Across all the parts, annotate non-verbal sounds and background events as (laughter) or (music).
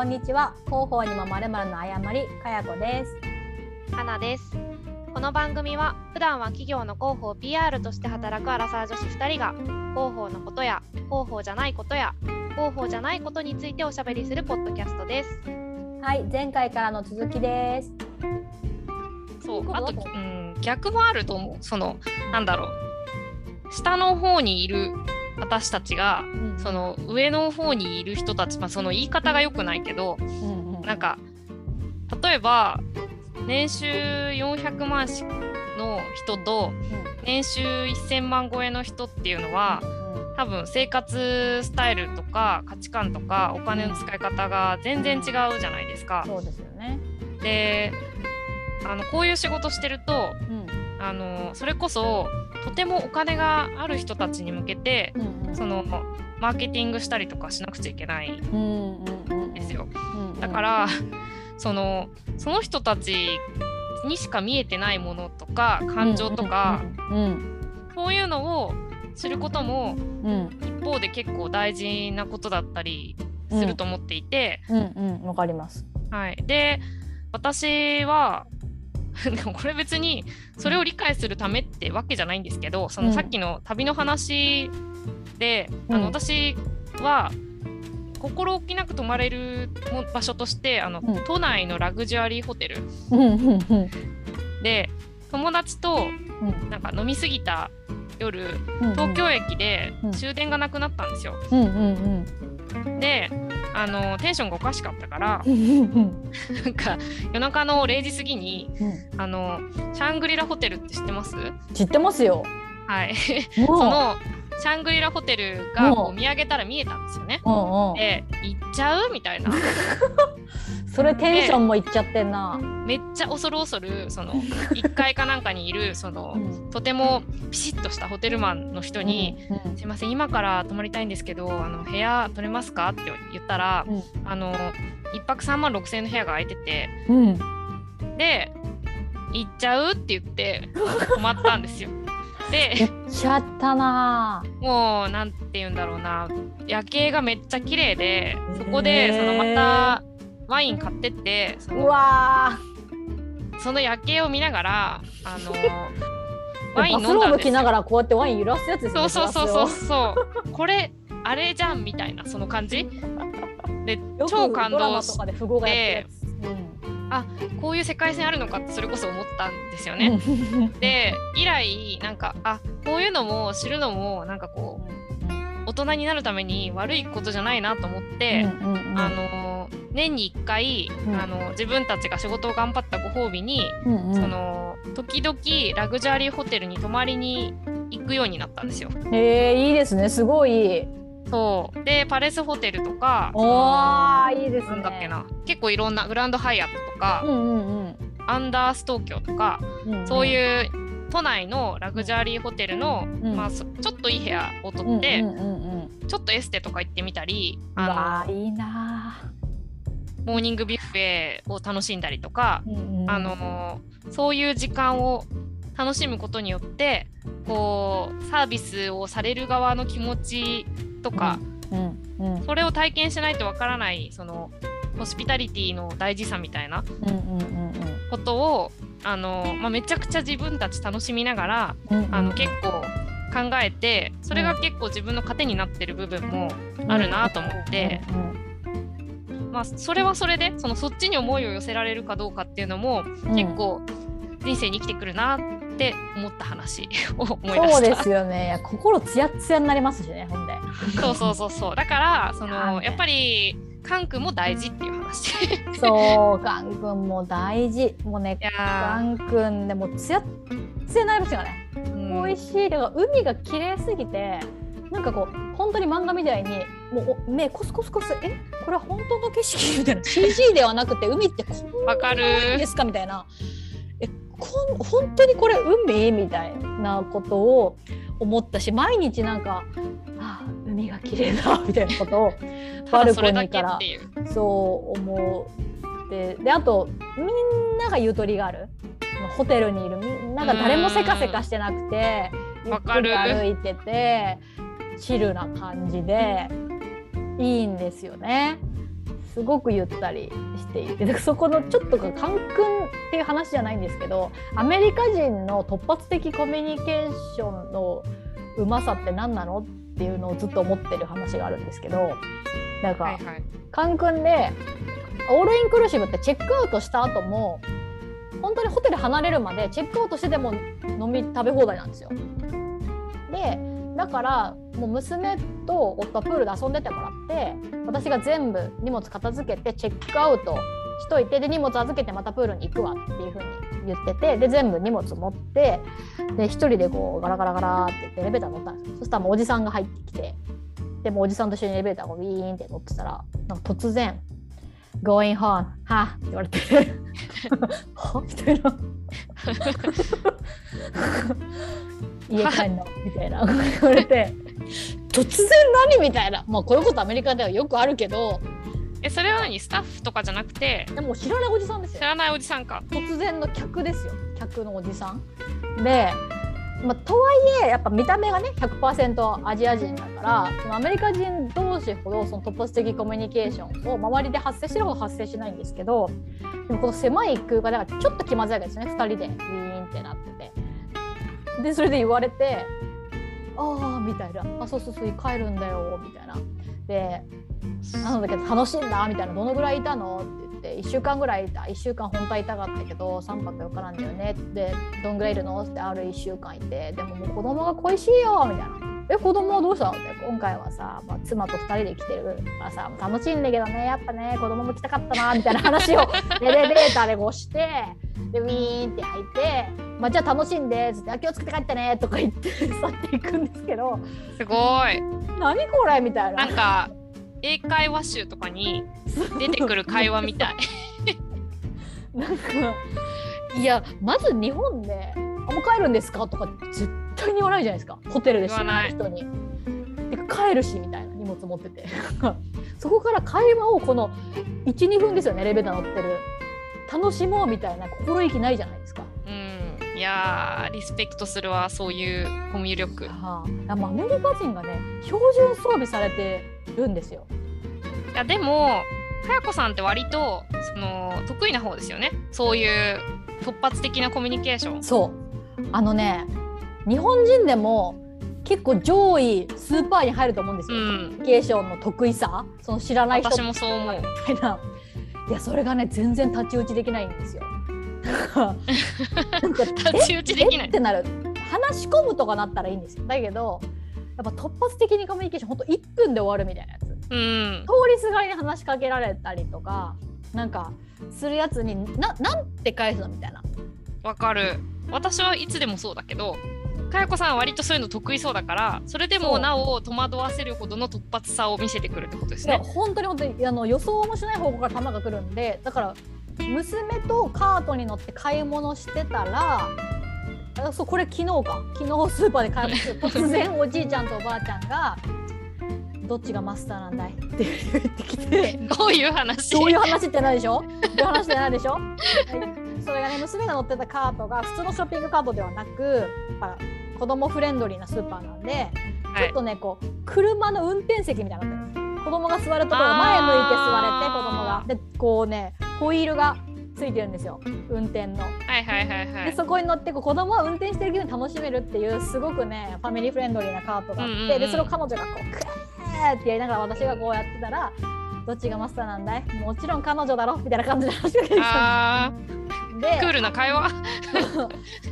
こんにちは。広報にもまるまるの誤りかやこです。かなです。この番組は普段は企業の広報 PR として働くアラサー女子2人が広報のことや広報じゃないことや広報じゃないことについておしゃべりするポッドキャストです。はい前回からの続きです。そうあと、うん、逆もあると思う。そのなんだろう。下の方にいる私たちが、うん、その上の方にいる人たち、まあ、その言い方が良くないけど、うんうん、なんか例えば年収400万の人と年収1000万超えの人っていうのは多分生活スタイルとか価値観とかお金の使い方が全然違うじゃないですか。そうですよね。であのこういう仕事してると、うん、あのそれこそとてもお金がある人たちに向けて、うんうん、そのマーケティングしたりとかしなくちゃいけない。んですよ。だからそのその人たちにしか見えてないものとか感情とか、そういうのを知ることも、一方で結構大事なことだったりすると思っていて。わ、うんうん、かります。はい、で私は (laughs) でもこれ別にそれを理解するためってわけじゃないんですけどそのさっきの旅の話で、うん、あの私は心置きなく泊まれる場所としてあの、うん、都内のラグジュアリーホテル、で友達となんか飲み過ぎた夜、東京駅で終電がなくなったんですよ。であのテンションがおかしかったからなんか夜中の0時過ぎに、うん、あのシャングリラホテルって知ってます？知ってますよ。はい。そのシャングリラホテルがこう見上げたら見えたんですよね。で行っちゃうみたいな。(laughs) それテンションもいっちゃってんな。めっちゃ恐る恐るその (laughs) 1階かなんかにいるその、うん、とてもピシッとしたホテルマンの人に「うんうん、すいません今から泊まりたいんですけどあの部屋取れますか?」って言ったら、あの1泊3万6千円の部屋が空いてて、で「行っちゃう?」って言って泊まったんですよ。(laughs) で行っちゃったな。もうなんて言うんだろうな。夜景がめっちゃ綺麗でそこでそのまたワイン買ってってそのうわその夜景を見ながらあの (laughs) ワイン飲んだんですよ。ながらこうやってワイン揺らすやつですねそうそうそうそう。そう。これあれじゃんみたいなその感じ？で (laughs) 超感動してあこういう世界線あるのかってそれこそ思ったんですよね。で以来なんかあこういうのも知るのもなんかこう大人になるために悪いことじゃないなと思って、あの年に1回、うん、あの自分たちが仕事を頑張ったご褒美に、うんうん、その時々ラグジュアリーホテルに泊まりに行くようになったんですよ。へえいいですねすごい。そう。でパレスホテルとかおいいですね。なんだっけな。結構いろんなグランドハイアットとか、うんうんうん、アンダース東京とか、うんうん、そういう都内のラグジュアリーホテルの、うん、まあ、ちょっといい部屋を取って、うんうんうんうん、ちょっとエステとか行ってみたりあのいいなモーニングビュッフェを楽しんだりとか、うんうん、あのそういう時間を楽しむことによってこうサービスをされる側の気持ちとか、うんうん。うん、それを体験しないとわからないそのホスピタリティの大事さみたいなことを、あのまあ、めちゃくちゃ自分たち楽しみながら、あの結構考えてそれが結構自分の糧になってる部分もあるなと思って、まあ、それはそれでそのそっちに思いを寄せられるかどうかっていうのも結構人生に生きてくるなって思った話 (laughs) を思い出した。そうですよね。心つやつやになりますしねほんでそうそうそうそう。だからそのやっぱりカン君も大事っていう話。そうカン君も大事。もうねカン君でもつやつやになりますよね、うん、美味しいだから海が綺麗すぎてなんかこう本当に漫画みたいにもう目コスコスコスえ？これは本当の景色？みたいな。CG ではなくて海ってこんなですか？みたいなこん本当にこれ海みたいなことを思ったし毎日なんか「あ海が綺麗だ」みたいなことをバルコニーからそう思ってであとみんながゆとりがある。ホテルにいるみんなが誰もせかせかしてなくてゆっくり歩いててチルな感じでいいんですよね。すごくゆったりしていてそこのちょっとカン君っていう話じゃないんですけどアメリカ人の突発的コミュニケーションのうまさって何なのっていうのをずっと思ってる話があるんですけどなんか、はいはい、カン君でオールインクルーシブってチェックアウトした後も本当にホテル離れるまでチェックアウトしてでも飲み食べ放題なんですよ。でだからもう娘と夫はプールで遊んでてもらって私が全部荷物片付けてチェックアウトしといてで荷物預けてまたプールに行くわっていう風に言っててで全部荷物持ってで1人でこうガラガラガラって言ってエレベーター乗ったんですよ。そしたらもうおじさんが入ってきてでもおじさんと一緒にエレベーターをウィーンって乗ってたらなんか突然「Going home」はって言われて。はみたいな。(laughs) 家帰んの？みたいな。言われて突然何みたいな。まあこういうことアメリカではよくあるけど。えそれは何？スタッフとかじゃなくて？でも知らないおじさんですよ。知らないおじさんか。突然の客ですよ。客のおじさん。でまあ、とはいえやっぱ見た目がね100%アジア人だからそのアメリカ人同士ほどその突発的コミュニケーションを周りで発生してるほど発生しないんですけどでもこの狭い空間だからちょっと気まずいわけですね。2人でウィーンってなってて。でそれで言われて「ああ」みたいな「あそうそうそう帰るんだよ」みたいな。で「なのだけど楽しいんだ」みたいな「どのぐらいいたの?」って言って「1週間ぐらいいた1週間本当はいたかったけど3泊4日なんだよね」で「どんぐらいいるの?」ってある1週間いて「でももう子供が恋しいよ」みたいな。え子供はどうしたの？って今回はさ、まあ、妻と2人で来てるからさ楽しいんだけどねやっぱね子供も来たかったなみたいな話を (laughs) エレベーターでこうしてでウィーンって開いて「まあ、じゃあ楽しんで」っつって「気をつけて帰ってね」とか言って去っていくんですけどすごい何これ？みたいな。なんか英会話集とかに出てくる会話みたい。(laughs) なんかいやまず日本で「あもう帰るんですか?」とか絶対に言わないじゃないですかホテルで知らない人に。帰るしみたいな荷物持ってて (laughs) そこから会話をこの12分ですよねエレベーター乗ってる楽しもうみたいな心意気ないじゃないですか。うん、いやリスペクトするわそういうコミュ力。はあ、アメリカ人がね標準装備されてるんですよ。いやでもかやこさんって割とその得意な方ですよね。そういう突発的なコミュニケーション。そう。あのね日本人でも結構上位スーパーに入ると思うんですよ、うん、コミュニケーションの得意さ。その知らない人私もそう思う。みたいな。いやそれがね全然太刀打ちできないんですよ。(laughs) なんか太刀打ちできない。ってなる。話し込むとかなったらいいんですよ。だけどやっぱ突発的にコミュニケーションほんと1分で終わるみたいなやつ、うん、通りすがりに話しかけられたりとかなんかするやつにななんて返すのみたいな。わかる私はいつでもそうだけどかやこさんは割とそういうの得意そうだからそれでもなお戸惑わせるほどの突発さを見せてくるってことですね。本当に本当にあの予想もしない方向から球が来るんでだから娘とカートに乗って買い物してたらあそうこれ昨日か。昨日スーパーで買い物して突然おじいちゃんとおばあちゃんが「どっちがマスターなんだい?」って言ってきて。どういう話？どういう話ってないでしょ？どういう話ってないでしょ、はい、それがね娘が乗ってたカートが普通のショッピングカートではなく子供フレンドリーなスーパーなんで、はい、ちょっとねこう車の運転席みたいになってるんです子供が座るところ前向いて座れて子供が。でこうねホイールがついてるんですよ。運転の。はいはいはいはい、でそこに乗ってこう子供は運転してる気分楽しめるっていうすごくねファミリーフレンドリーなカートがあって、うんうんうん、でそれを彼女がこうクーってやりながら私がこうやってたらどっちがマスターなんだい？もちろん彼女だろ？みたいな感じで話しかけてきたんですよ。でクールな会話？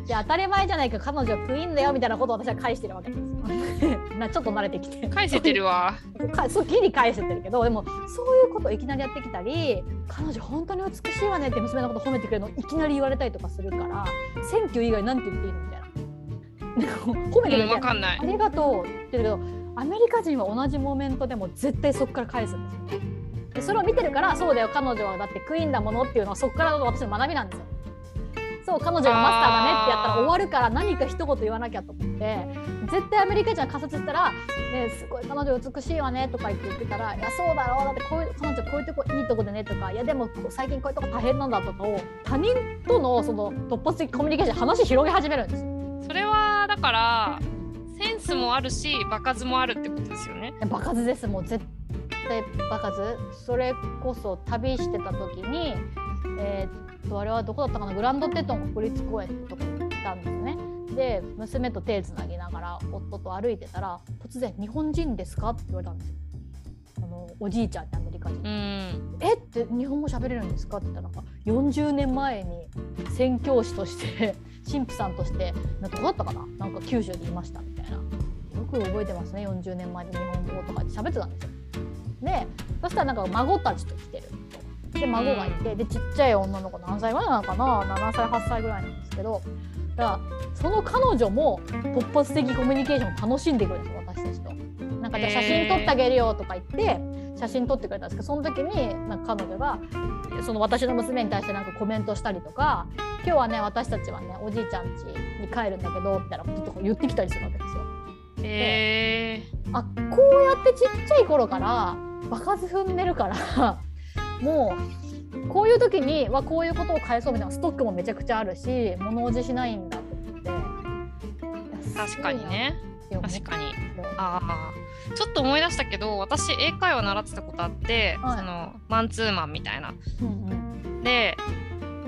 じゃ当たり前じゃないか彼女はクイーンだよみたいなことを私は返してるわけです。よなちょっと慣れてきて返せてるわかそうギリ返せてるけどでもそういうことをいきなりやってきたり彼女本当に美しいわねって娘のこと褒めてくれるのいきなり言われたりとかするから「Thank you」以外なんて言っていいの。みたいな褒めてくれる、うん、かんないありがとうって言ってるけどアメリカ人は同じ moment でも絶対そこから返すんですよ。でそれを見てるからそうだよ彼女はだってクイーンだものっていうのはそこからの私の学びなんですよそう彼女がマスターだねってやったら終わるから何か一言言わなきゃと思って絶対アメリカ人が仮説したら、ね、すごい彼女美しいわねとか言って言ってたらいやそうだろうだってこういう彼女こういうとこいいとこでねとかいやでも最近こういうとこ大変なんだとかを他人とのその突発的コミュニケーション話広げ始めるんです。それはだからセンスもあるし場数もあるってことですよね。場数ですもう絶対場数。それこそ旅してた時に、えー、っとあれはどこだったかな？グランドテトン国立公園とこに行ったんですね。で娘と手つなぎながら夫と歩いてたら突然「日本人ですか?」って言われたんですよ。あのおじいちゃんってアメリカ人。え？って日本語喋れるんですかって言ったらなんか40年前に宣教師として神父さんとしてどこだったかな？なんか九州にいましたみたいなよく覚えてますね40年前に日本語とか喋ってたんですよ。でそしたらなんか孫たちと来てるで孫がいてでちっちゃい女の子何歳ぐらいなのかな？7歳8歳ぐらいなんですけどだからその彼女も突発的コミュニケーションを楽しんでくるんですよ私たちと。なんかじゃ写真撮ってあげるよとか言って写真撮ってくれたんですけどその時になんか彼女がその私の娘に対してなんかコメントしたりとか「今日はね私たちはねおじいちゃん家に帰るんだけど」みたいなこととか言ってきたりするわけですよ。えー、あこうやってちっちゃい頃から場数踏んでるからもうこういう時にはこういうことを返そうみたいなストックもめちゃくちゃあるし物おじしないんだと思って。確かにね。確かに。ああちょっと思い出したけど私英会話習ってたことあって、はい、そのマンツーマンみたいな。うんうん、で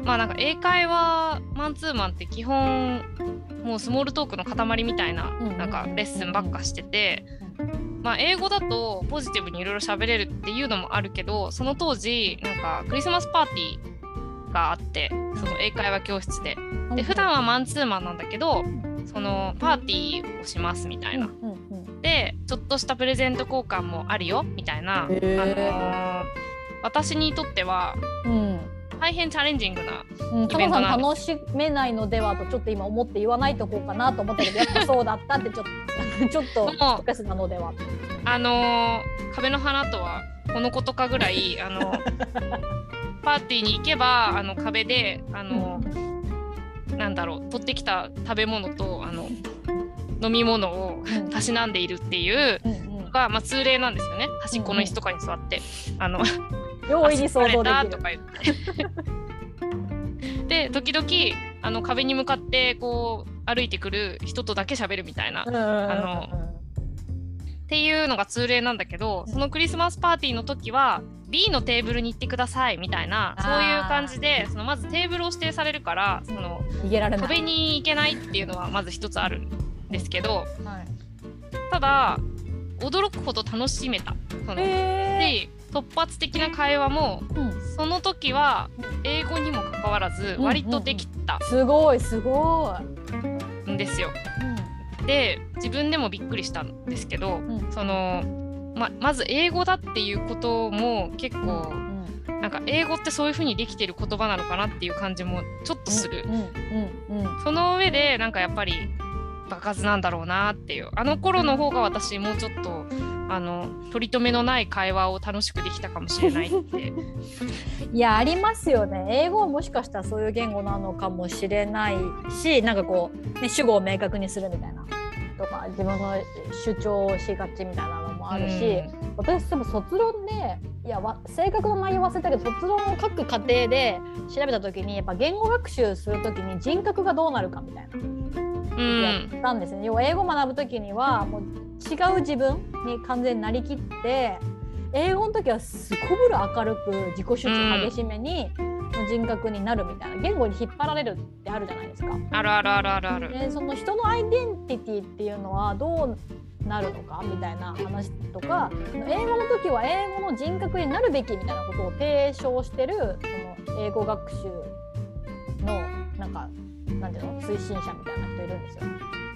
まあなんか英会話マンツーマンって基本もうスモールトークの塊みたいななんかレッスンばっかしてて、まあ、英語だとポジティブにいろいろ喋れるっていうのもあるけどその当時なんかクリスマスパーティーがあってその英会話教室で。で普段はマンツーマンなんだけどそのパーティーをしますみたいな。でちょっとしたプレゼント交換もあるよみたいな、あのー、私にとっては、うん、大変チャレンジングなイベントなん楽しめないのではとちょっと今思って言わないとこうかなと思ったけどやっぱそうだったってちょっと (laughs) ちょっとストレスなのでは。あのー、壁の花とはこのことかぐらいあの (laughs) パーティーに行けばあの壁であの、うん、なんだろう取ってきた食べ物とあの飲み物をたしなんでいるっていうのが、まあ、通例なんですよね。端っこの椅子とかに座って。あの容易に想像できる。とか言って。(laughs) で時々あの壁に向かってこう歩いてくる人とだけ喋るみたいな。あのっていうのが通例なんだけどそのクリスマスパーティーの時は B のテーブルに行ってくださいみたいなそういう感じでそのまずテーブルを指定されるからその壁に行けないっていうのはまず一つあるですけど、はい、ただ驚くほど楽しめた。その、で突発的な会話も、うん、その時は英語にもかかわらず割とできた、うん。うんうん、すごいすごい。んですよ。うん、で自分でもびっくりしたんですけど、うん、そのままず英語だっていうことも結構、うん、なんか英語ってそういう風にできてる言葉なのかなっていう感じもちょっとする。その上でなんかやっぱり爆発なんだろうなっていう。あの頃の方が私もうちょっとあの取り留めのない会話を楽しくできたかもしれないって。(laughs) いやありますよね。英語もしかしたらそういう言語なのかもしれないしなんかこう、ね、主語を明確にするみたいな。とか自分の主張をしがちみたいなのもあるし、うん、私多分卒論でいや正確な内容忘れたけど卒論を書く過程で調べた時にやっぱ言語学習する時に人格がどうなるかみたいな。やったんですね、うん、要は英語を学ぶ時にはもう違う自分に完全になりきって英語の時はすこぶる明るく自己主張激しめに、の人格になるみたいな言語に引っ張られるってあるじゃないですか。あるあるあるあるある。でその人のアイデンティティっていうのはどうなるのかみたいな話とか英語の時は英語の人格になるべきみたいなことを提唱してるその英語学習のなんかなんていうの？推進者みたいな人いるんですよ。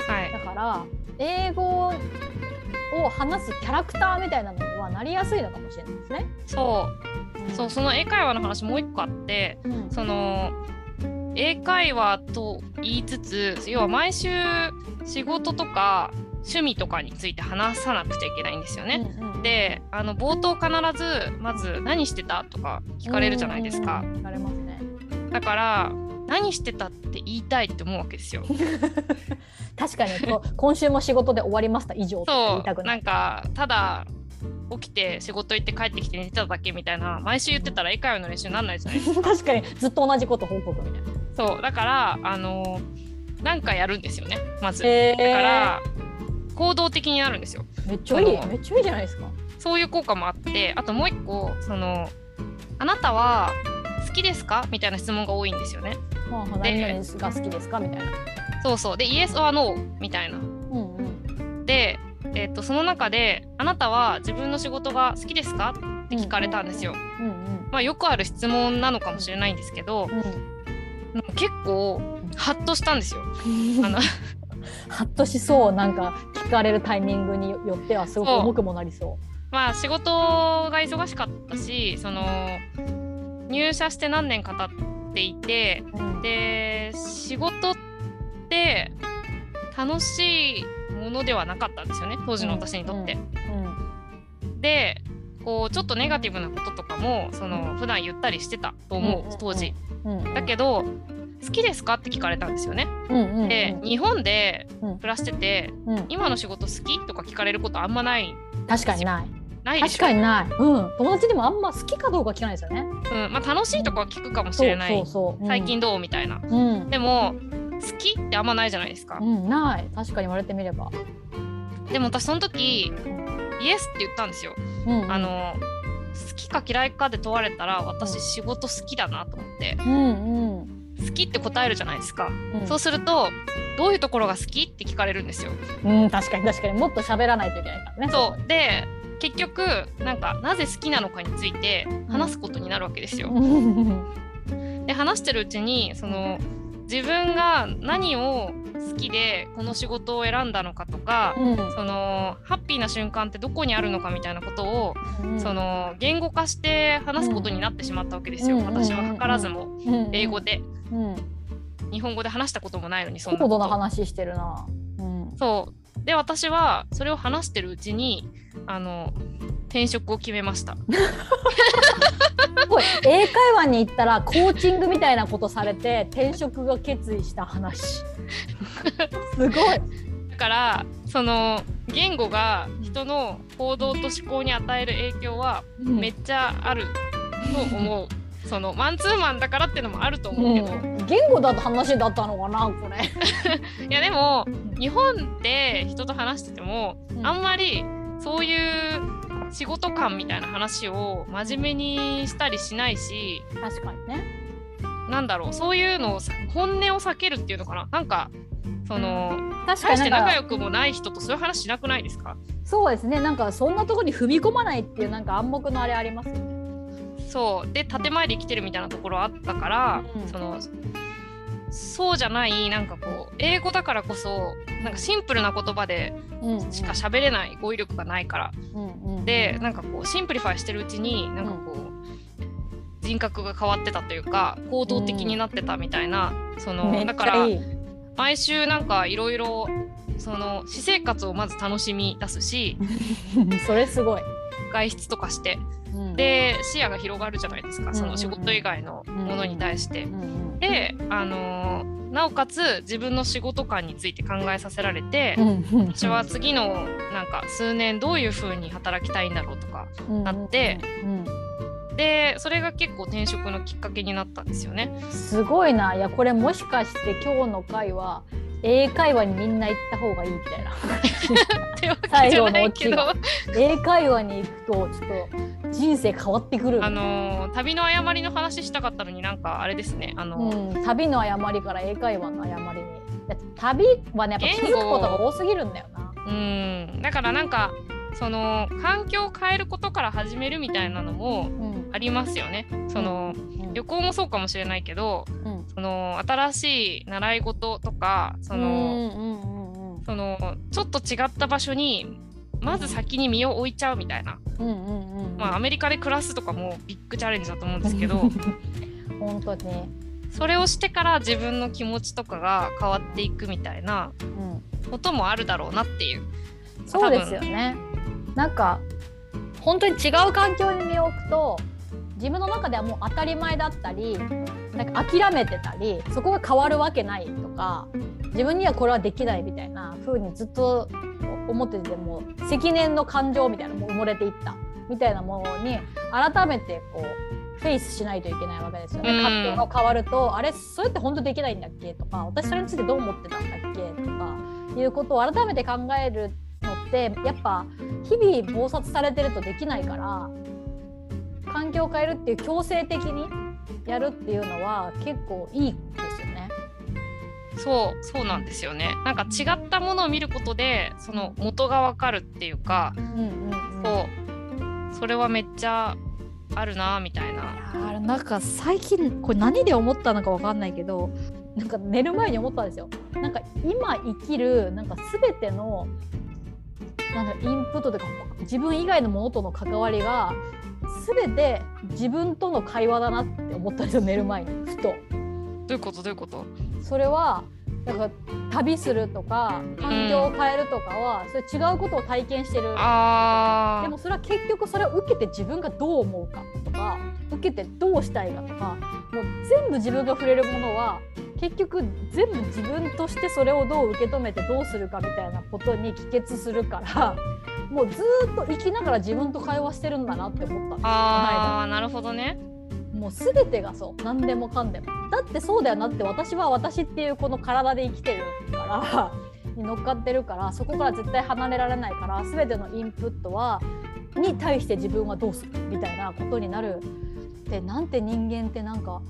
はい、だから英語を話すキャラクターみたいなのはなりやすいのかもしれないですね。そう、うん、そうその英会話の話もう一個あって、うん、その英会話と言いつつ要は毎週仕事とか趣味とかについて話さなくちゃいけないんですよね。うんうん、であの冒頭必ずまず「何してた?」とか聞かれるじゃないですか。聞かれますね。だから何してたって言いたいって思うわけですよ。確かに今週も仕事で終わりました以上って言いたくない。なんかただ起きて仕事行って帰ってきて寝てただけみたいな毎週言ってたら英会話の練習にならないじゃないですか。(laughs) 確かにずっと同じこと報告みたいな。そうだからあのなんかやるんですよねまず。だから行動的になるんですよ。めっちゃいいめっちゃいいじゃないですか。そういう効果もあってあともう一個そのあなたは好きですか？みたいな質問が多いんですよね。はあ、何々が好きですか？みたいな。そうそう。でイエス or no みたいな。うんうん、で、えーと、その中であなたは自分の仕事が好きですか？って聞かれたんですよ。うんうん、まあ、よくある質問なのかもしれないんですけど、うん、結構ハッとしたんですよ。あの (laughs) ハッとしそう。なんか聞かれるタイミングによってはすごく重くもなりそう。まあ仕事が忙しかったしその入社して何年か経っていて、うん、で仕事って楽しいものではなかったんですよね当時の私にとって。うんうん、でこうちょっとネガティブなこととかもその普段言ったりしてたと思う当時。だけど好きですかって聞かれたんですよね。で日本で暮らしてて、うん、今の仕事好きとか聞かれることあんまない確かにない。ない確かにない、うん、友達でもあんま好きかどうか聞かないですよね、うん。まあ、楽しいとかは聞くかもしれない、そうそうそう。最近どう？みたいな、うん、でも好きってあんまないじゃないですか、うん、ない。確かに言われてみれば。でも私その時イエスって言ったんですよ、うんあの好きか嫌いかで問われたら私仕事好きだなと思って、うんうん、好きって答えるじゃないですか、うん、そうするとどういうところが好きって聞かれるんですよ。うん確かに確かに。もっと喋らないといけないからね。そう。で。結局なんかなぜ好きなのかについて話すことになるわけですよ。で話してるうちにその自分が何を好きでこの仕事を選んだのかとか、うん、そのハッピーな瞬間ってどこにあるのかみたいなことを、うん、その言語化して話すことになってしまったわけですよ、うん、私は図らずも英語で、日本語で話したこともないのにそんなこと。な話してるな、そうで私はそれを話してるうちにあの転職を決めました。(laughs) 英会話に行ったらコーチングみたいなことされて転職が決意した話。すごい。だからその言語が人の行動と思考に与える影響はめっちゃあると思う、うん、そのマンツーマンだからっていうのもあると思うけど、うん、言語だと話だったのかなこれ。(laughs) いやでも日本で人と話してても、あんまりそういう仕事感みたいな話を真面目にしたりしないし確かにね。なんだろうそういうのを本音を避けるっていうのかな。なんかその確かにして仲良くもない人とそういう話しなくないですか？そうですね。なんかそんなところに踏み込まないっていうなんか暗黙のあれありますよねそう。で建前で生きてるみたいなところあったから、うん、そのそうじゃないなんかこう英語だからこそなんかシンプルな言葉でしか喋れない語彙力がないから、うんうん、でなんかこう simplify してるうちになんかこう、うん、人格が変わってたというか行動的になってたみたいな、うん、そのだから毎週なんかいろいろその私生活をまず楽しみ出すし (laughs) それすごい。外出とかして、うん、で視野が広がるじゃないですか、その仕事以外のものに対して。であのー、なおかつ自分の仕事観について考えさせられて、私は次のなんか数年どういうふうに働きたいんだろうとかなって、でそれが結構転職のきっかけになったんですよね。すごいな。いやこれもしかして今日の回は英会話にみんな行った方がいいみたいな。最後のオチが。英会話に行くとちょっと人生変わってくるあの旅の誤りの話したかったのになんかあれですね。あの、うん、旅の誤りから英会話の誤りに。旅はねやっぱ気づくことが多すぎるんだよな。うん。だからなんかその環境を変えることから始めるみたいなのもありますよね。うん、その、うん、旅行もそうかもしれないけど、うん、その新しい習い事とかその,、そのちょっと違った場所にまず先に身を置いちゃうみたいな、まあアメリカで暮らすとかもビッグチャレンジだと思うんですけど。(laughs) 本当に。それをしてから自分の気持ちとかが変わっていくみたいなこともあるだろうなっていう。そうですよね。なんか本当に違う環境に身を置くと自分の中ではもう当たり前だったりなんか諦めてたりそこが変わるわけないとか自分にはこれはできないみたいな風にずっと思ってても積年の感情みたいなのも埋もれていったみたいなものに改めてこうフェイスしないといけないわけですよね。葛藤が変わるとあれそれって本当できないんだっけ？とか私それについてどう思ってたんだっけ？とかいうことを改めて考えるのってやっぱ日々忙殺されてるとできないから環境を変えるっていう強制的にやるっていうのは結構いい。そうそうなんですよねなんか違ったものを見ることでその元が分かるっていうか、うんうんうん、そうそれはめっちゃあるなみたいな。いなんか最近これ何で思ったのか分かんないけどなんか寝る前に思ったんですよ。なんか今生きるなんか全てのなんインプットというか自分以外のものとの関わりが全て自分との会話だなって思ったんですよ寝る前にふと。どういうこと？どういうこと？それはなんか旅するとか環境を変えるとかは、うん、それ違うことを体験してる。でもそれは結局それを受けて自分がどう思うかとか受けてどうしたいかとかもう全部自分が触れるものは結局全部自分としてそれをどう受け止めてどうするかみたいなことに帰結するからもうずっと生きながら自分と会話してるんだなって思った。んですよ。あなるほどねもう全てがそう。何でもかんでも。だってそうだよなって私は私っていうこの体で生きてるからに乗っかってるからそこから絶対離れられないから全てのインプットはに対して自分はどうするみたいなことになるでなんて人間ってなんか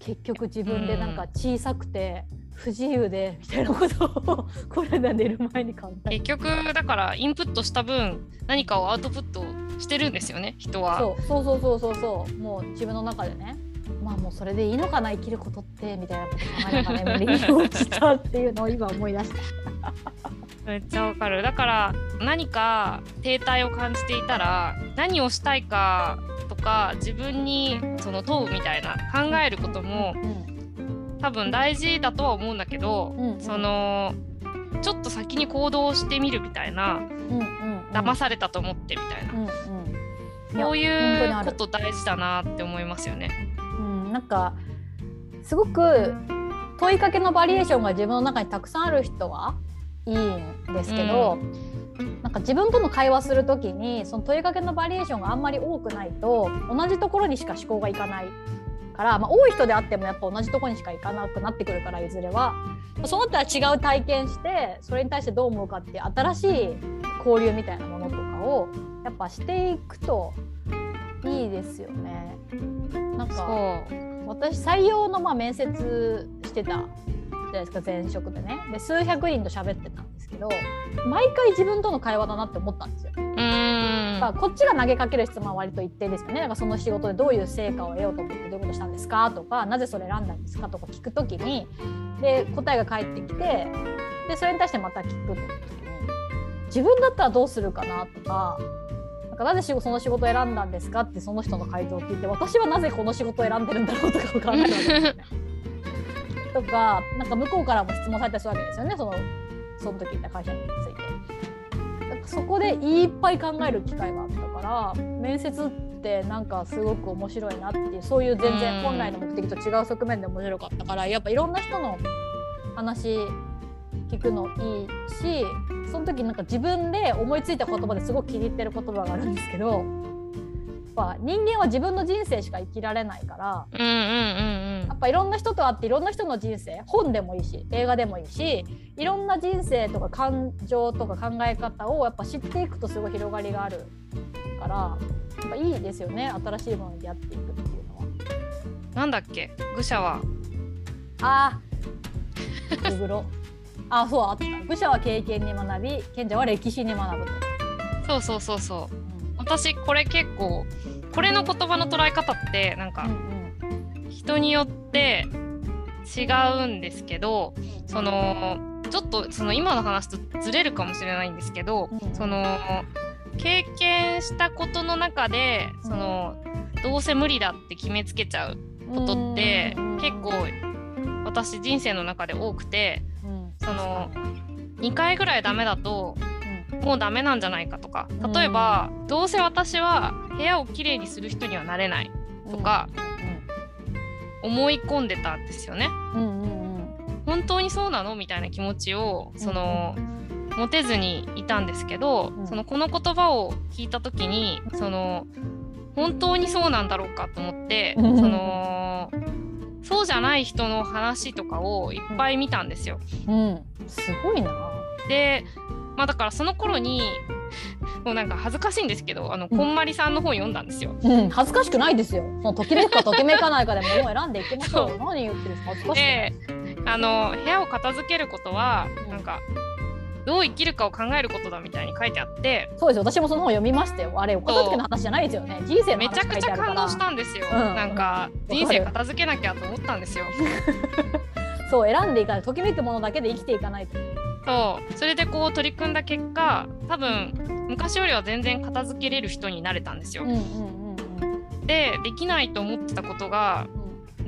結局自分でなんか小さくて不自由でみたいなことを (laughs) これで寝る前に考え結局だからインプットした分何かをアウトプットしてるんですよね人は。そうそうそうそうそうそう。もう自分の中でね。まあもうそれでいいのかな生きることって。みたいなこと考えながら眠りに落ちたっていうのを今思い出した。めっちゃわかる。だから何か停滞を感じていたら何をしたいかとか自分にその問うみたいな考えることも、多分大事だとは思うんだけど、うんうん、そのちょっと先に行動してみるみたいな、うん、騙されたと思ってみたいな、うんうん、そういうこと大事だなって思いますよね。うん、なんかすごく問いかけのバリエーションが自分の中にたくさんある人はいいんですけど、うん、なんか自分との会話する時にその問いかけのバリエーションがあんまり多くないと同じところにしか思考がいかないから、まあ、多い人であってもやっぱ同じとこにしか行かなくなってくるからいずれは。そうなったら違う体験してそれに対してどう思うかって新しい交流みたいなものとかをやっぱしていくといいですよね。なんか私採用のまあ面接してたじゃないですか前職でね。で数百人と喋ってたんですけど毎回自分との会話だなって思ったんですよ。うん。こっちが投げかける質問は割と一定ですよね。なんかその仕事でどういう成果を得ようと思ってどういうことしたんですか？とかなぜそれ選んだんですか？とか聞くときにで答えが返ってきてでそれに対してまた聞く自分だったらどうするかなとかなんかなぜその仕事を選んだんですかってその人の回答を聞いて私はなぜこの仕事を選んでるんだろうとかを考えるわけですよね。とか (laughs) なんか向こうからも質問されたりするわけですよねそのその時いた会社について。そこでいっぱい考える機会があったから面接ってなんかすごく面白いなっていうそういう全然本来の目的と違う側面で面白かったからやっぱいろんな人の話聞くのいいしその時なんか自分で思いついた言葉ですごく気に入ってる言葉があるんですけどぱ人間は自分の人生しか生きられないから、うんうんうんうん、やっぱいろんな人と会っていろんな人の人生本でもいいし映画でもいいしいろんな人生とか感情とか考え方をやっぱ知っていくとすごい広がりがあるからやっぱいいですよね新しいものに出会っていくっていうのは。なんだっけ？愚者は。ああググロあそうあった。愚者は経験に学び賢者は歴史に学ぶと。そうそうそうそう、うん、私これ結構これの言葉の捉え方ってなんか人によって違うんですけどそのちょっとその今の話とずれるかもしれないんですけど、その経験したことの中でそのどうせ無理だって決めつけちゃうことって結構私人生の中で多くて、その2回ぐらいダメだともうダメなんじゃないかとか。例えば、うん、どうせ私は部屋をきれいにする人にはなれないとか、思い込んでたんですよね。うんうんうん、本当にそうなのみたいな気持ちをその、持てずにいたんですけど、そのこの言葉を聞いた時にその本当にそうなんだろうかと思って、そのそうじゃない人の話とかをいっぱい見たんですよ。うん、すごいなでまあだからその頃にもうなんか恥ずかしいんですけどあの、こんまりさんの本読んだんですよ。うん、恥ずかしくないですよ。そのときめくかときめかないかでももう選んでいきましょう。何言ってるんですか恥ずかしい、ね。あの部屋を片付けることは、なんかどう生きるかを考えることだみたいに書いてあってそうです私もその本読みましたよ。あれお片付けの話じゃないですよね。人生めちゃくちゃ感動したんですよ、うん、なんか、人生片付けなきゃと思ったんですよ。そう。選んでいかないときめくものだけで生きていかないと。そう。それでこう取り組んだ結果多分昔よりは全然片付けれる人になれたんですよ、うんうんうんうん、でできないと思ってたことが、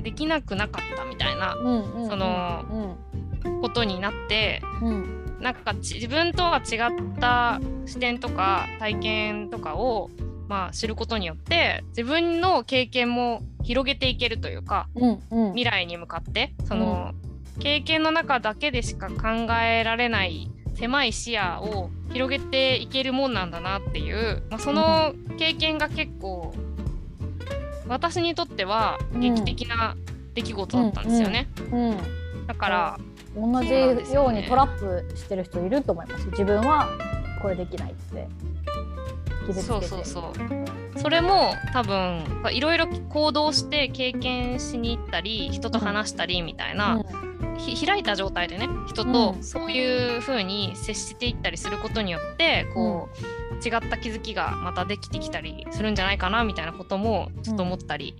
できなくなかったみたいな、うん。うん、その、うん、ことになって、うんなんか自分とは違った視点とか体験とかをまあ知ることによって自分の経験も広げていけるというか、うんうん、未来に向かってその、うん、経験の中だけでしか考えられない狭い視野を広げていけるもんなんだなっていう、まあ、その経験が結構私にとっては劇的な出来事だったんですよね。だから同じようにトラップしてる人いると思います。自分はこれできないってそうそうそう。それも多分いろいろ行動して経験しに行ったり人と話したりみたいな、うん、開いた状態でね人とそういう風に接していったりすることによってこう、うん、違った気づきがまたできてきたりするんじゃないかなみたいなこともちょっと思ったり。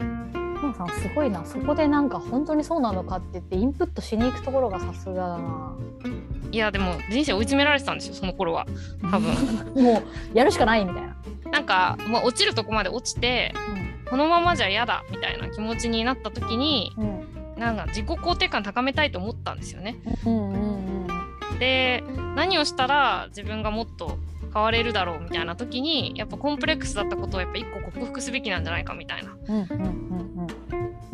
うんマさんすごいなそこでなんか本当にそうなのかって言ってインプットしに行くところがさすがだな。いやでも人生追い詰められてたんですよその頃は。多分。もうやるしかないみたいな。なんか、まあ、落ちるとこまで落ちて、うん、このままじゃ嫌だみたいな気持ちになった時に、うん、なんか自己肯定感高めたいと思ったんですよね、うんうんうん、で何をしたら自分がもっと変われるだろうみたいな時にやっぱコンプレックスだったことをやっぱ一個克服すべきなんじゃないかみたいな。うんうんうんうん、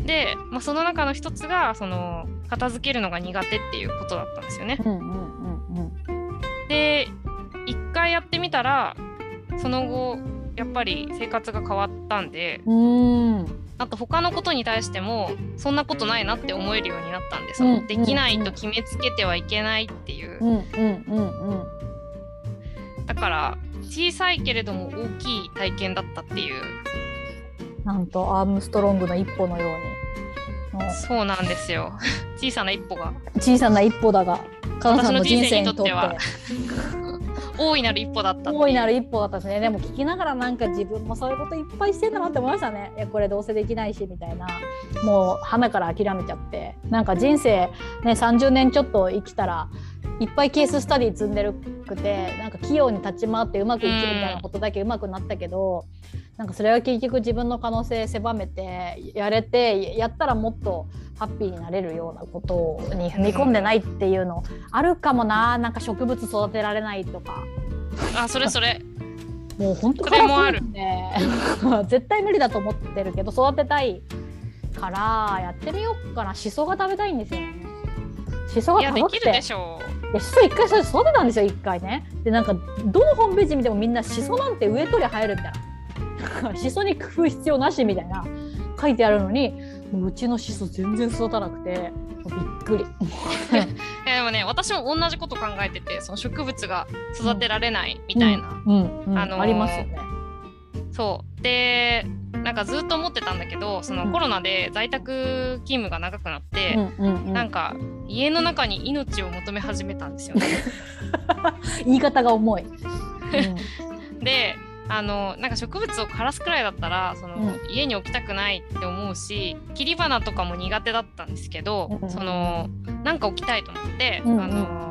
で、まあ、その中の一つがその片付けるのが苦手っていうことだったんですよね。うんうんうんうん、で一回やってみたらその後やっぱり生活が変わったんであと他のことに対してもそんなことないなって思えるようになったんでそのできないと決めつけてはいけないっていう。うんうんうんうん。だから小さいけれども大きい体験だったっていう。なんとアームストロングの一歩のようにそうなんですよ。(laughs) 小さな一歩が。小さな一歩だが。私の人生にとっては。大いなる一歩だった大いなる一歩だったですね。でも聞きながらなんか自分もそういうこといっぱいしてんだなって思いましたね。いやこれどうせできないしみたいな。もう花から諦めちゃって。なんか人生ね30年ちょっと生きたらいっぱいケーススタディ積んでるくてなんか器用に立ち回ってうまくいけるみたいなことだけうまくなったけど、なんかそれは結局自分の可能性狭めてやれてやったらもっとハッピーになれるようなことに踏み込んでないっていうのあるかもな。なんか植物育てられないとか。あそれそれ。もう本当にもある。絶対無理だと思ってるけど育てたいからやってみようかな。しそが食べたいんですよね。しそが食べて。できるでしょう。やしそ一回それ育てたんですよ一回ね。でなんかどのホームページ見てもみんなしそなんて植え取り生えるみたいなしそに工夫必要なしみたいな書いてあるのにもううちのしそ全然育たなくてびっくり。(laughs) でもね私も同じこと考えててその植物が育てられないみたいな、あのー、ありますよね。そう。でなんかずっと思ってたんだけどそのコロナで在宅勤務が長くなって、なんか家の中に命を求め始めたんですよね。(laughs) 言い方が重い。(laughs) うん、であのなんか植物を枯らすくらいだったらその、うん、家に置きたくないって思うし切り花とかも苦手だったんですけど、うん、そのなんか置きたいと思って、うんうん、あの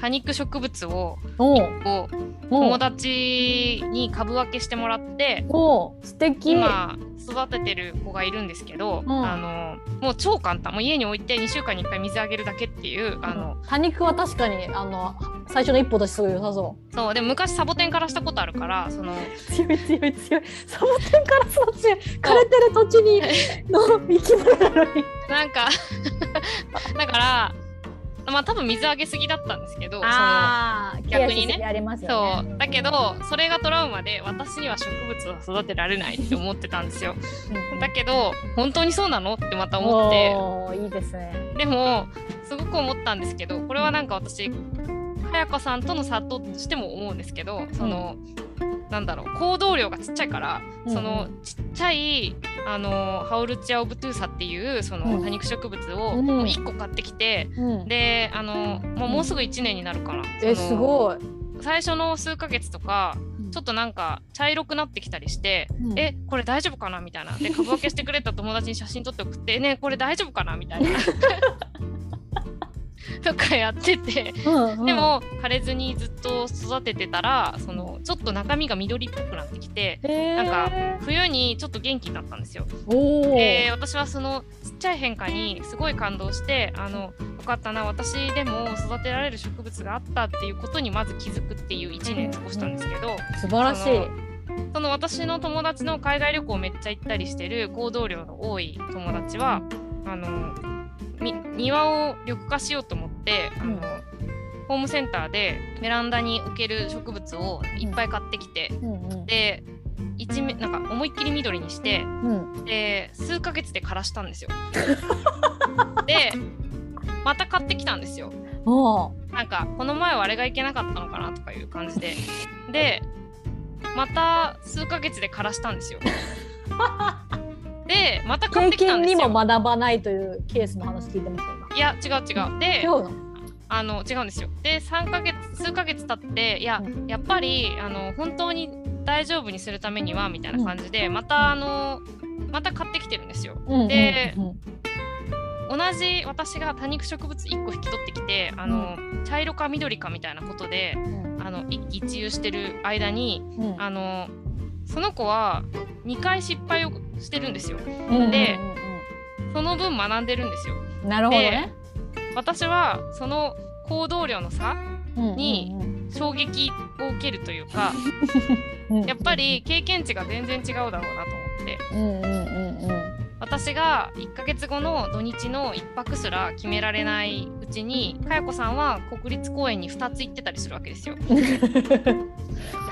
多肉植物を1個友達に株分けしてもらって素敵。今育ててる子がいるんですけど、うん、あのもう超簡単。もう家に置いて2週間に1回水あげるだけっていうあの多肉は確かにあの最初の一歩としてすごい良さそう。そうでも昔サボテンからしたことあるからその強い強い強い。サボテンから育ち枯れてる土地にの生き物なのに。なんか (laughs) だからまあ多分水あげすぎだったんですけど逆にね、ね、そう。だけどそれがトラウマで私には植物を育てられないって思ってたんですよ。だけど本当にそうなのってまた思って。いいですね。でもすごく思ったんですけどこれはなんか私早川さんとの差としても思うんですけどその、うん、なんだろう行動量がちっちゃいから、うん、そのちっちゃいあのハオルチア・オブ・トゥーサっていうその多肉植物を1個買ってきて、うん、であのもうもうすぐ1年になるかな。えすごい。最初の数ヶ月とかちょっとなんか茶色くなってきたりして、うん、えこれ大丈夫かな？みたいな。で株分けしてくれた友達に写真撮って送ってねこれ大丈夫かな？みたいな (laughs) とかやってて、うんうん、でも枯れずにずっと育ててたらそのちょっと中身が緑っぽくなってきてなんか冬にちょっと元気になったんですよ。で私はそのちっちゃい変化にすごい感動してあのよかったな私でも育てられる植物があったっていうことにまず気づくっていう1年過ごしたんですけど、素晴らしい。その私の友達の海外旅行めっちゃ行ったりしてる行動量の多い友達はあの庭を緑化しようと思ってあの、ホームセンターでベランダに置ける植物をいっぱい買ってきて、うんうん、で一面なんか思いっきり緑にして、うん、で数ヶ月で枯らしたんですよ。(laughs) でまた買ってきたんですよ。なんかこの前はあれがいけなかったのかなとかいう感じででまた数ヶ月で枯らしたんですよ。(laughs) でまた買ってきたんですよ。経験にも学ばないというケースの話聞いてますよいや違う違う。であの違うんですよ。で3ヶ月数ヶ月経っていや、うん、やっぱりあの本当に大丈夫にするためにはみたいな感じで、うん、またあのまた買ってきてるんですよ。うん、で、同じ私が多肉植物1個引き取ってきてあの、茶色か緑かみたいなことで、あの一喜一憂してる間に、あのその子は2回失敗をしてるんですよ。で、その分学んでるんですよ。なるほどね。私はその行動量の差に衝撃を受けるというか、(laughs) やっぱり経験値が全然違うだろうなと思って。うんうんうんうん私が1ヶ月後の土日の1泊すら決められないうちにかやこさんは国立公園に2つ行ってたりするわけですよ。(laughs)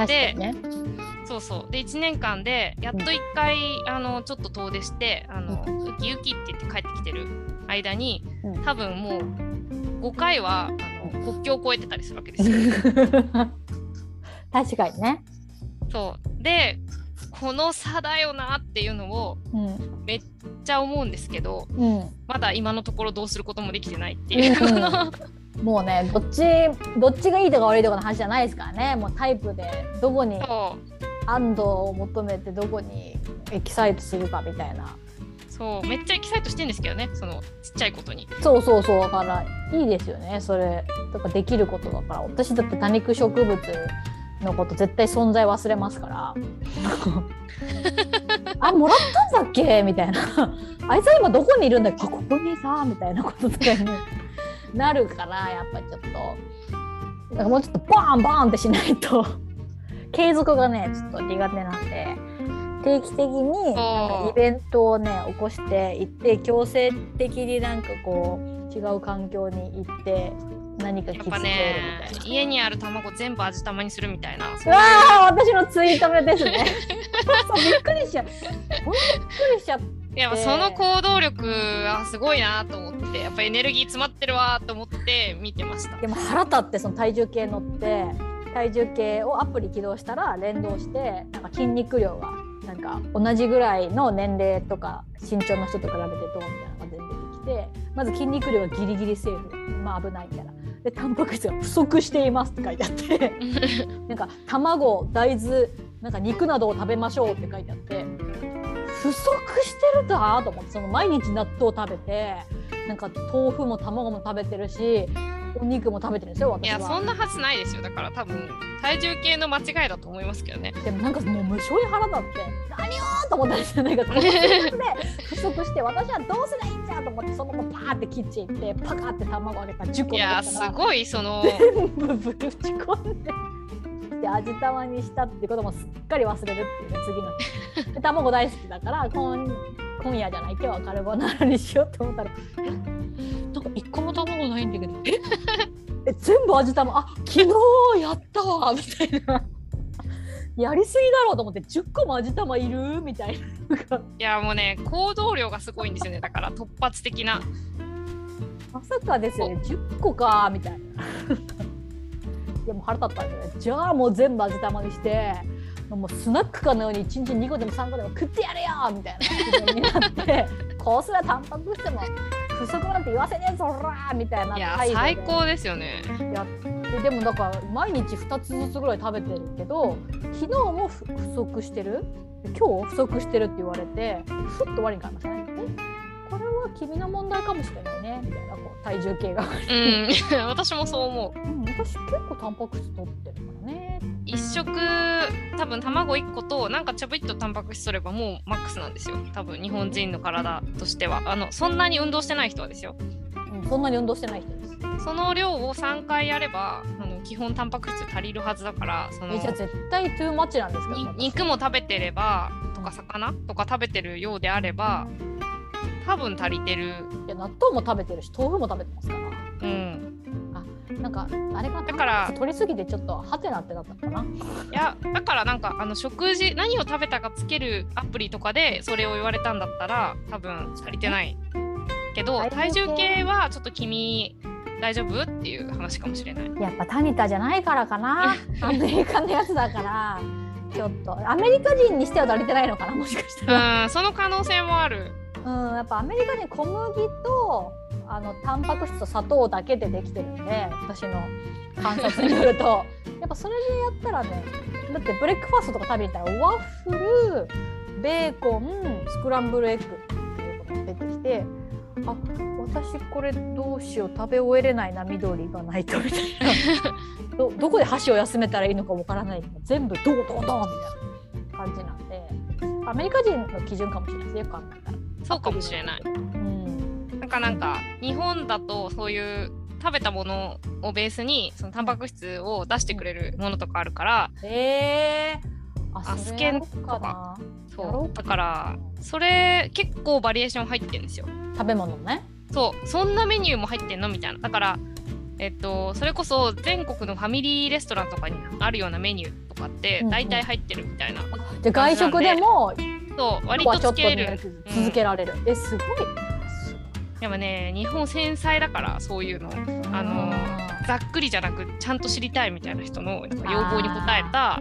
で、ね、そうそう。で1年間でやっと1回、うん、あのちょっと遠出してあの、うん、ウキウキって言って帰ってきてる間に、うん、多分もう5回はあの国境を越えてたりするわけですよ。(laughs) 確かにね。そう。でこの差だよなっていうのをめっちゃ思うんですけど、うん、まだ今のところどうすることもできてないっていう、うん、もうねどっちどっちがいいとか悪いとかの話じゃないですからね。もうタイプでどこに安堵を求めてどこにエキサイトするかみたいな。そうめっちゃエキサイトしてんですけどねそのちっちゃいことに。そうそうそうだからいいですよねそれ。とかできることだから。私だって多肉植物のこと絶対存在忘れますから。(laughs) あもらったんだっけみたいな。あいつは今どこにいるんだっけ？ここにさみたいなこととかになるからやっぱりちょっと。なんかもうちょっとバーンバーンってしないと継続がねちょっと苦手なんで定期的にイベントをね起こしていって強制的になんかこう違う環境に行って何か気づけるみたいな、ね、家にある卵全部味玉にするみたいな。わあ私のツイート目ですね。(laughs) びっくりしちゃう。びっくりしちゃって。いやその行動力はすごいなと思ってやっぱエネルギー詰まってるわと思って見てました。でも腹立ってその体重計乗って体重計をアプリ起動したら連動してなんか筋肉量がなんか同じぐらいの年齢とか身長の人と比べてどうみたいなのが全然出てきてまず筋肉量がギリギリセーフまあ危ないみたいなでタンパク質が不足していますって書いてあって (laughs) なんか卵大豆なんか肉などを食べましょうって書いてあって不足してるだと思ってその毎日納豆食べてなんか豆腐も卵も食べてるしお肉も食べてるんですよいやそんなはずないですよ。だから多分体重計の間違いだと思いますけどね。でもなんかもう無性に腹立って何をと思ったんですよなんかこので不足して私はどうすりゃいいんじゃと思ってそのままパーってキッチン行ってパカって卵あげたら10個いやすごいその。全部ぶち込んで。で味玉にしたってこともすっかり忘れるっていうね次の日。で卵大好きだから今今夜じゃない今日はカルボナーラにしようって思ったら。えなんか一個も卵ないんだけど。え？(laughs) え全部味玉。あ昨日やったわ。(laughs) みたいな。やりすぎだろうと思って10個も味玉いる？みたいな。いやもうね行動量がすごいんですよね。だから突発的な。まさかですよね。10個か。みたいな。(laughs) でも腹立ったんで、ね、じゃあもう全部味玉にしてもうスナックかのように1日2個でも3個でも食ってやれよみたいな気分になってこうすらタンパク質も不足なんて言わせねえぞらみたいないや最高ですよね。やってでもだから毎日2つずつぐらい食べてるけど昨日も不足してる？今日不足してるって言われてふっと割に変えましたね。これは君の問題かもしれないねみたいなこう体重計が。うん。(laughs) 私もそう思う、うん、私結構タンパク質取ってるからね一食多分卵1個となんかちょびっとタンパク質取ればもうマックスなんですよ。多分日本人の体としては。あのそんなに運動してない人はですよ、うん、そんなに運動してない人です。その量を3回やればあの基本タンパク質足りるはずだからそのじゃあ絶対トゥーマッチなんですか？肉も食べてればとか魚とか食べてるようであれば多分足りてる。いや納豆も食べてるし豆腐も食べてますからなんかあれがだから取りすぎてちょっとハテナってなったかな？いやだからなんかあの食事何を食べたかつけるアプリとかでそれを言われたんだったら多分足りてない。けど体重計はちょっと君大丈夫？っていう話かもしれない。やっぱタニタじゃないからかな。(laughs) アメリカのやつだから。ちょっとアメリカ人にしては足りてないのかな？もしかしたら。うんその可能性もある。うんやっぱアメリカ人小麦とあのタンパク質と砂糖だけでできてるんで私の観察によると。(laughs) やっぱそれでやったらねだってブレックファーストとか食べたらワッフルベーコンスクランブルエッグっていうことが出てきてあ私これどうしよう食べ終えれないな緑がないとみたいな。(laughs) どどこで箸を休めたらいいのかわからない全部ドードードーみたいな感じなんでアメリカ人の基準かもしれないですよく考えたらそうかもしれない、かなんか日本だとそういう食べたものをベースにそのタンパク質を出してくれるものとかあるから、へえアスケンとか。そう。だからそれ結構バリエーション入ってるんですよ。食べ物ね。そう。そんなメニューも入ってんのみたいな。だからえっとそれこそ全国のファミリーレストランとかにあるようなメニューとかって大体入ってるみたいな、うんうん、じゃ外食でもそう。割とつけれる続けられる、うん、えすごいやっぱね日本繊細だからそういうの。あのざっくりじゃなくちゃんと知りたいみたいな人の要望に応えた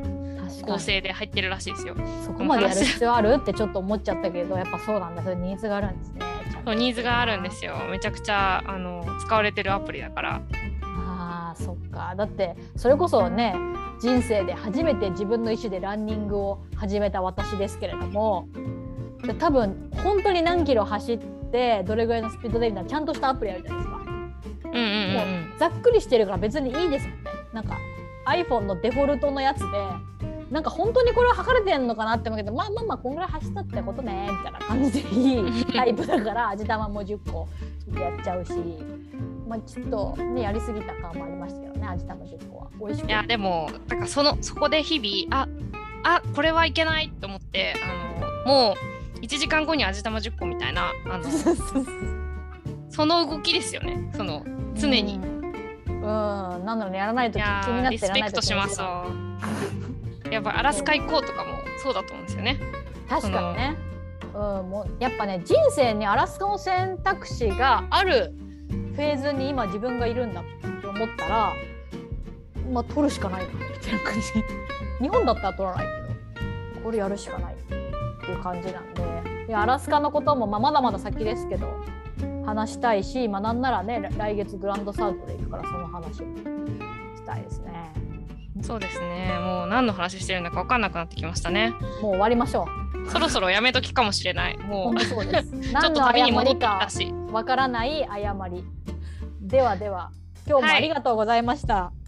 構成で入ってるらしいですよ。そこまでやる必要ある？ってちょっと思っちゃったけどやっぱそうなんだ。それニーズがあるんですね。そうニーズがあるんですよ。めちゃくちゃあの使われてるアプリだから。あーそっか。だってそれこそね人生で初めて自分の意思でランニングを始めた私ですけれども多分本当に何キロ走ってどれぐらいのスピードでみたいなちゃんとしたアプリあるじゃないですか。うんうんうん、もうざっくりしてるから別にいいですもんね。なんか iPhone のデフォルトのやつでなんか本当にこれは測れてんのかなって思うけどまあまあまあこんぐらい走ったってことねみたいな感じでいいタイプだから (laughs) 味玉も10個やっちゃうし。まあ、ちょっとねやりすぎた感もありましたけどね味玉10個は美味しくいやでもだからそのそこで日々ああこれはいけないと思ってあのもう1時間後に味玉10個みたいなあの (laughs) その動きですよね。その常に。うん、なん。だろうねやらないと気になってリスペクトしますやっぱアラスカ行こうとかもそうだと思うんですよね。確かにね。うん、もうやっぱね人生にアラスカの選択肢があるフェーズに今自分がいるんだって思ったらまあ取るしかないなみたいな感じ。日本だったら取らないけどこれやるしかないっていう感じなんででアラスカのことも、まあ、まだまだ先ですけど話したいし、まあ、なんならね来月グランドサウトで行くからその話もしたいですね。そうですね。もう何の話してるのか分かんなくなってきましたね。もう終わりましょう。そろそろやめときかもしれない。もうそうです。(laughs) ちょっと旅に戻ってたし。わからない誤り。ではでは、今日もありがとうございました。はい